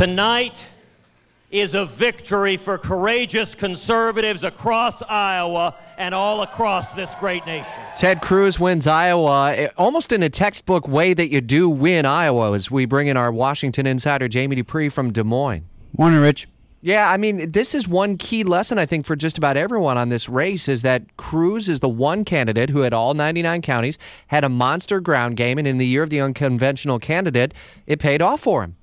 Tonight is a victory for courageous conservatives across Iowa and all across this great nation. Ted Cruz wins Iowa eh, almost in a textbook way that you do win Iowa as we bring in our Washington insider, Jamie Dupree from Des Moines. Morning, Rich. Yeah, I mean, this is one key lesson, I think, for just about everyone on this race is that Cruz is the one candidate who had all 99 counties, had a monster ground game, and in the year of the unconventional candidate, it paid off for him.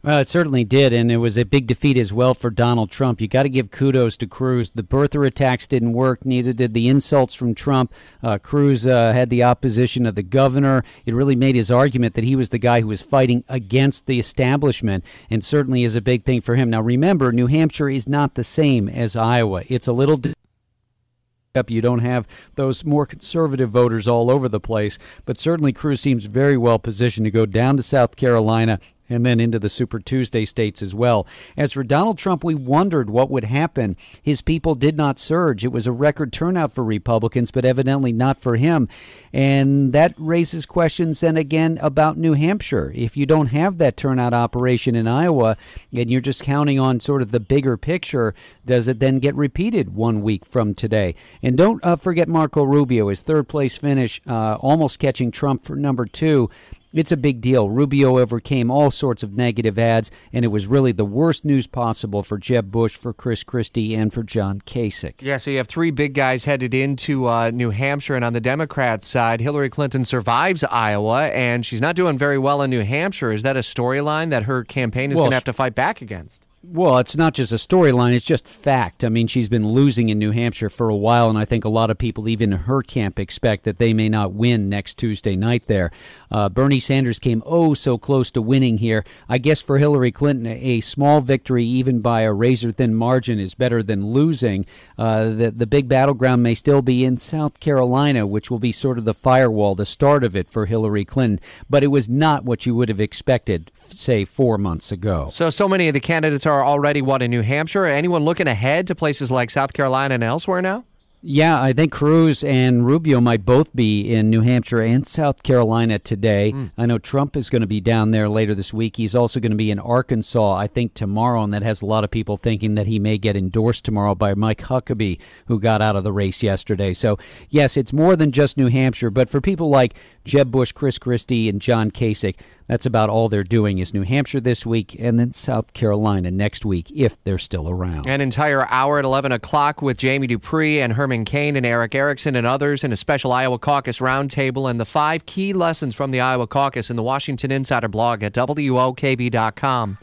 Well, it certainly did, and it was a big defeat as well for Donald Trump. You got to give kudos to Cruz. The birther attacks didn't work, neither did the insults from Trump. Uh, Cruz uh, had the opposition of the governor. It really made his argument that he was the guy who was fighting against the establishment, and certainly is a big thing for him. Now, remember, New Hampshire is not the same as Iowa. It's a little. up. You don't have those more conservative voters all over the place, but certainly Cruz seems very well positioned to go down to South Carolina and then into the Super Tuesday states as well. As for Donald Trump, we wondered what would happen. His people did not surge. It was a record turnout for Republicans, but evidently not for him. And that raises questions then again about New Hampshire. If you don't have that turnout operation in Iowa and you're just counting on sort of the bigger picture, does it then get repeated one week from today? And don't uh, forget Marco Rubio, his third place finish, uh, almost catching Trump for number two. It's a big deal. Rubio overcame all sorts of negative ads, and it was really the worst news possible for Jeb Bush, for Chris Christie, and for John Kasich. Yeah, so you have three big guys headed into uh, New Hampshire, and on the Democrat side, Hillary Clinton survives Iowa, and she's not doing very well in New Hampshire. Is that a storyline that her campaign is Well, going to have to fight back against? Well, it's not just a storyline, it's just fact. I mean, she's been losing in New Hampshire for a while, and I think a lot of people, even in her camp, expect that they may not win next Tuesday night there. Uh, Bernie Sanders came oh so close to winning here. I guess for Hillary Clinton, a small victory, even by a razor thin margin, is better than losing. Uh, the, the big battleground may still be in South Carolina, which will be sort of the firewall, the start of it for Hillary Clinton. But it was not what you would have expected, say, four months ago. So, so many of the candidates are already, what, in New Hampshire? Anyone looking ahead to places like South Carolina and elsewhere now? Yeah, I think Cruz and Rubio might both be in New Hampshire and South Carolina today. Hmm. I know Trump is going to be down there later this week. He's also going to be in Arkansas, I think, tomorrow, and that has a lot of people thinking that he may get endorsed tomorrow by Mike Huckabee, who got out of the race yesterday. So, yes, it's more than just New Hampshire, but for people like Jeb Bush, Chris Christie, and John Kasich, that's about all they're doing is New Hampshire this week and then South Carolina next week, if they're still around. An entire hour at 11 o'clock with Jamie Dupree and Herman Cain and Eric Erickson and others in a special Iowa Caucus roundtable and the five key lessons from the Iowa Caucus in the Washington Insider blog at WOKB.com.